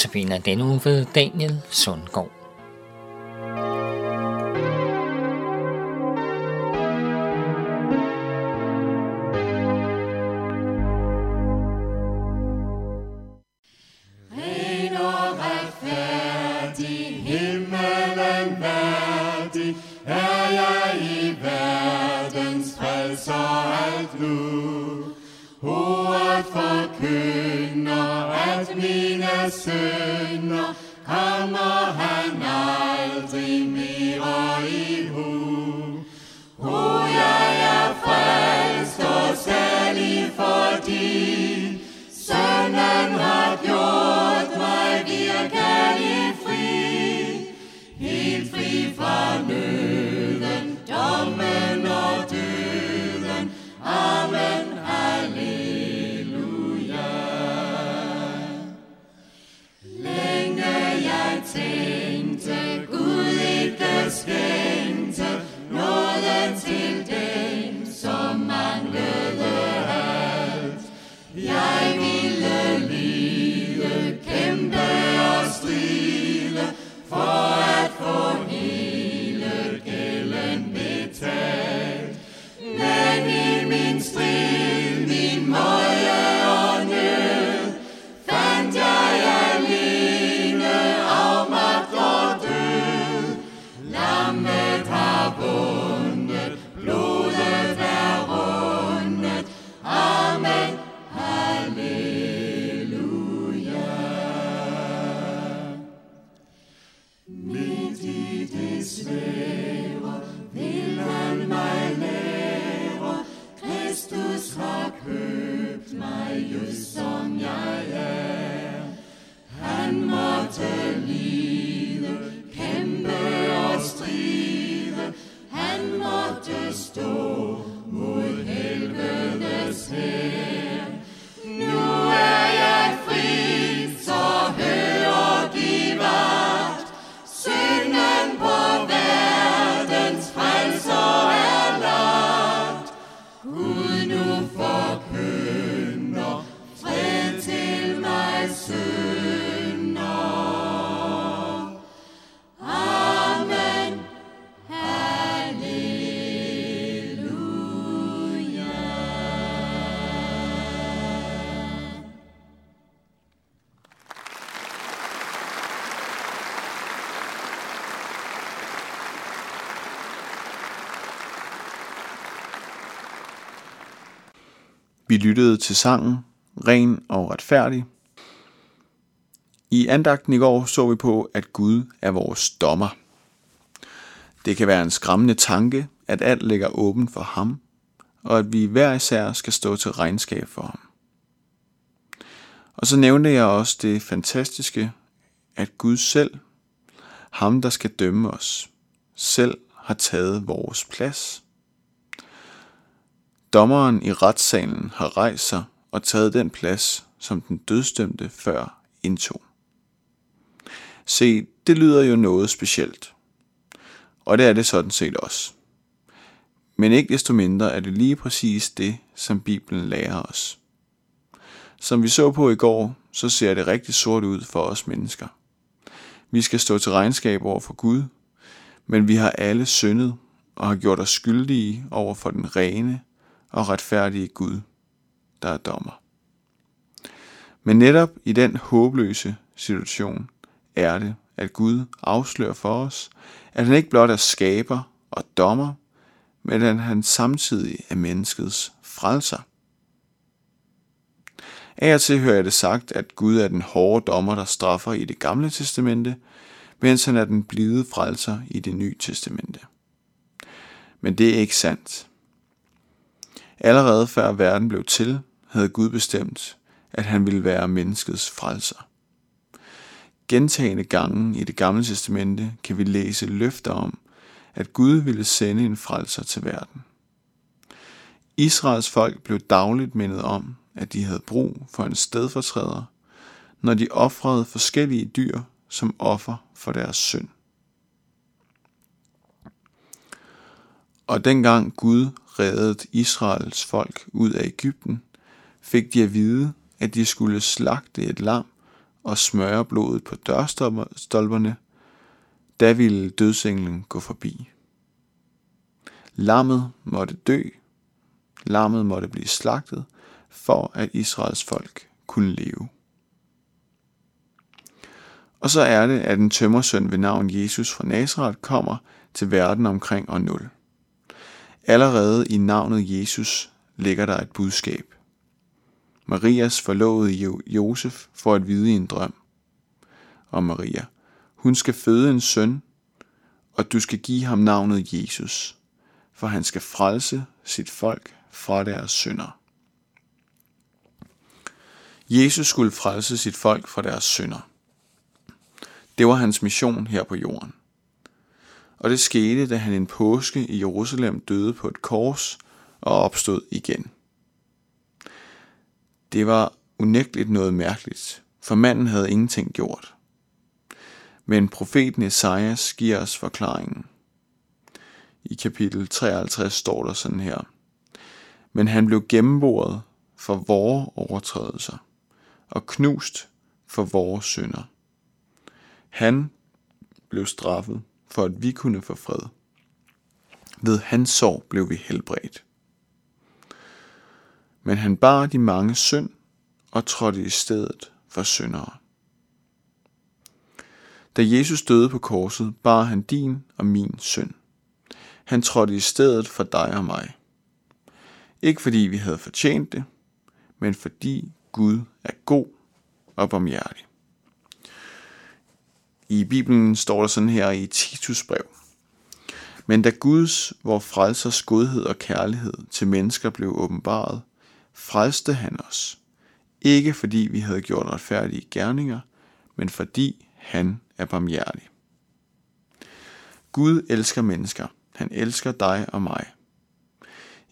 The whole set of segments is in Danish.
Notabene denne uge ved Daniel Sundgaard. Seigneur mig Vi lyttede til sangen Ren og retfærdig. I andagten i går så vi på, at Gud er vores dommer. Det kan være en skræmmende tanke, at alt ligger åben for ham, og at vi hver især skal stå til regnskab for ham. Og så nævnte jeg også det fantastiske, at Gud selv, ham der skal dømme os, selv har taget vores plads. Dommeren i retssalen har rejst sig og taget den plads, som den dødsdømte før indtog. Se, det lyder jo noget specielt. Og det er det sådan set også. Men ikke desto mindre er det lige præcis det, som Bibelen lærer os. Som vi så på i går, så ser det rigtig sort ud for os mennesker. Vi skal stå til regnskab over for Gud, men vi har alle syndet og har gjort os skyldige over for den rene og retfærdige Gud, der er dommer. Men netop i den håbløse situation er det, at Gud afslører for os, at han ikke blot er skaber og dommer, men at han samtidig er menneskets frelser. Af og til hører jeg det sagt, at Gud er den hårde dommer, der straffer i det gamle testamente, mens han er den blide frelser i det nye testamente. Men det er ikke sandt. Allerede før verden blev til, havde Gud bestemt, at han ville være menneskets frelser. Gentagende gange i det gamle testamente kan vi læse løfter om, at Gud ville sende en frelser til verden. Israels folk blev dagligt mindet om, at de havde brug for en stedfortræder, når de ofrede forskellige dyr som offer for deres synd. Og dengang Gud reddede Israels folk ud af Ægypten, fik de at vide, at de skulle slagte et lam og smøre blodet på dørstolperne, da ville dødsenglen gå forbi. Lammet måtte dø, lammet måtte blive slagtet, for at Israels folk kunne leve. Og så er det, at en tømmersøn ved navn Jesus fra Nazareth kommer til verden omkring år 0. Allerede i navnet Jesus ligger der et budskab. Marias forlovede Josef får at vide i en drøm om Maria. Hun skal føde en søn, og du skal give ham navnet Jesus, for han skal frelse sit folk fra deres synder. Jesus skulle frelse sit folk fra deres synder. Det var hans mission her på jorden. Og det skete, da han en påske i Jerusalem døde på et kors og opstod igen. Det var unægteligt noget mærkeligt, for manden havde ingenting gjort. Men profeten Esajas giver os forklaringen. I kapitel 53 står der sådan her. Men han blev gennemboret for vores overtrædelser og knust for vores synder. Han blev straffet for at vi kunne få fred. Ved hans sorg blev vi helbredt. Men han bar de mange synd og trådte i stedet for syndere. Da Jesus døde på korset, bar han din og min synd. Han trådte i stedet for dig og mig. Ikke fordi vi havde fortjent det, men fordi Gud er god og barmhjertig. I Bibelen står der sådan her i Titus brev. Men da Guds, vor frelsers godhed og kærlighed til mennesker blev åbenbaret, frelste han os. Ikke fordi vi havde gjort retfærdige gerninger, men fordi han er barmhjertig. Gud elsker mennesker. Han elsker dig og mig.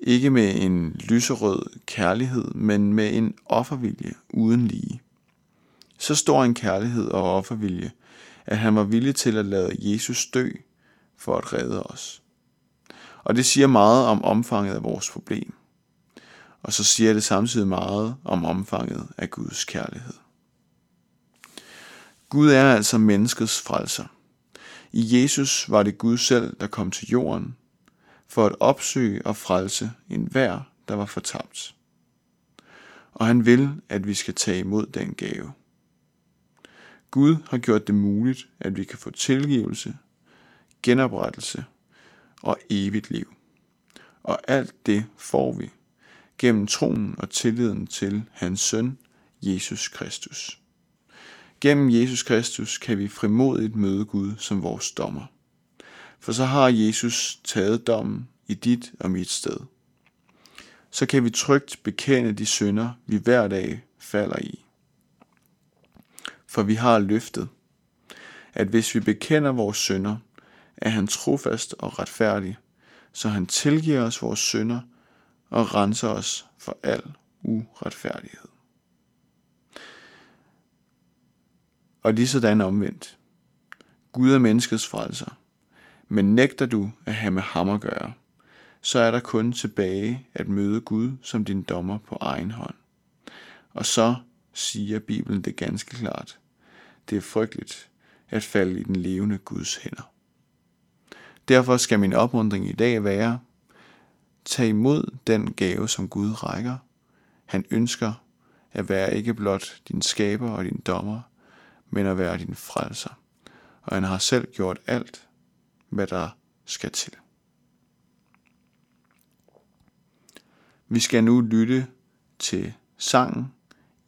Ikke med en lyserød kærlighed, men med en offervilje uden lige. Så stor en kærlighed og offervilje, at han var villig til at lade Jesus dø for at redde os. Og det siger meget om omfanget af vores problem. Og så siger det samtidig meget om omfanget af Guds kærlighed. Gud er altså menneskets frelser. I Jesus var det Gud selv, der kom til jorden for at opsøge og frelse enhver, der var fortabt. Og han vil, at vi skal tage imod den gave. Gud har gjort det muligt, at vi kan få tilgivelse, genoprettelse og evigt liv. Og alt det får vi gennem troen og tilliden til hans søn, Jesus Kristus. Gennem Jesus Kristus kan vi frimodigt møde Gud som vores dommer. For så har Jesus taget dommen i dit og mit sted. Så kan vi trygt bekende de synder, vi hver dag falder i. For vi har løftet, at hvis vi bekender vores synder, er han trofast og retfærdig, så han tilgiver os vores synder og renser os for al uretfærdighed. Og lige sådan omvendt. Gud er menneskets frelser, men nægter du at have med ham at gøre, så er der kun tilbage at møde Gud som din dommer på egen hånd. Og så siger Bibelen det ganske klart. Det er frygteligt at falde i den levende Guds hænder. Derfor skal min opmundring i dag være, tag imod den gave, som Gud rækker. Han ønsker at være ikke blot din skaber og din dommer, men at være din frelser. Og han har selv gjort alt, hvad der skal til. Vi skal nu lytte til sangen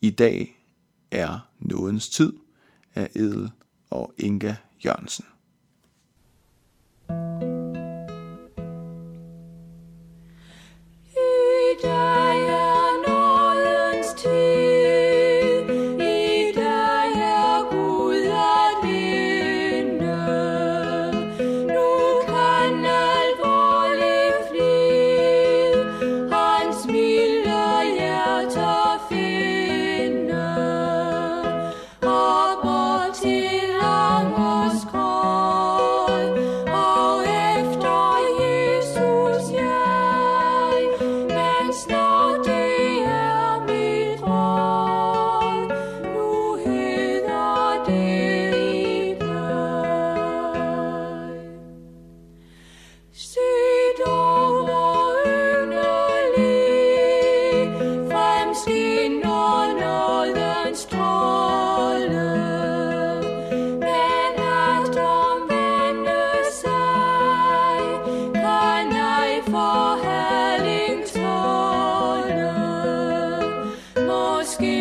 i dag er nådens tid af Edel og Inga Jørgensen. Skin.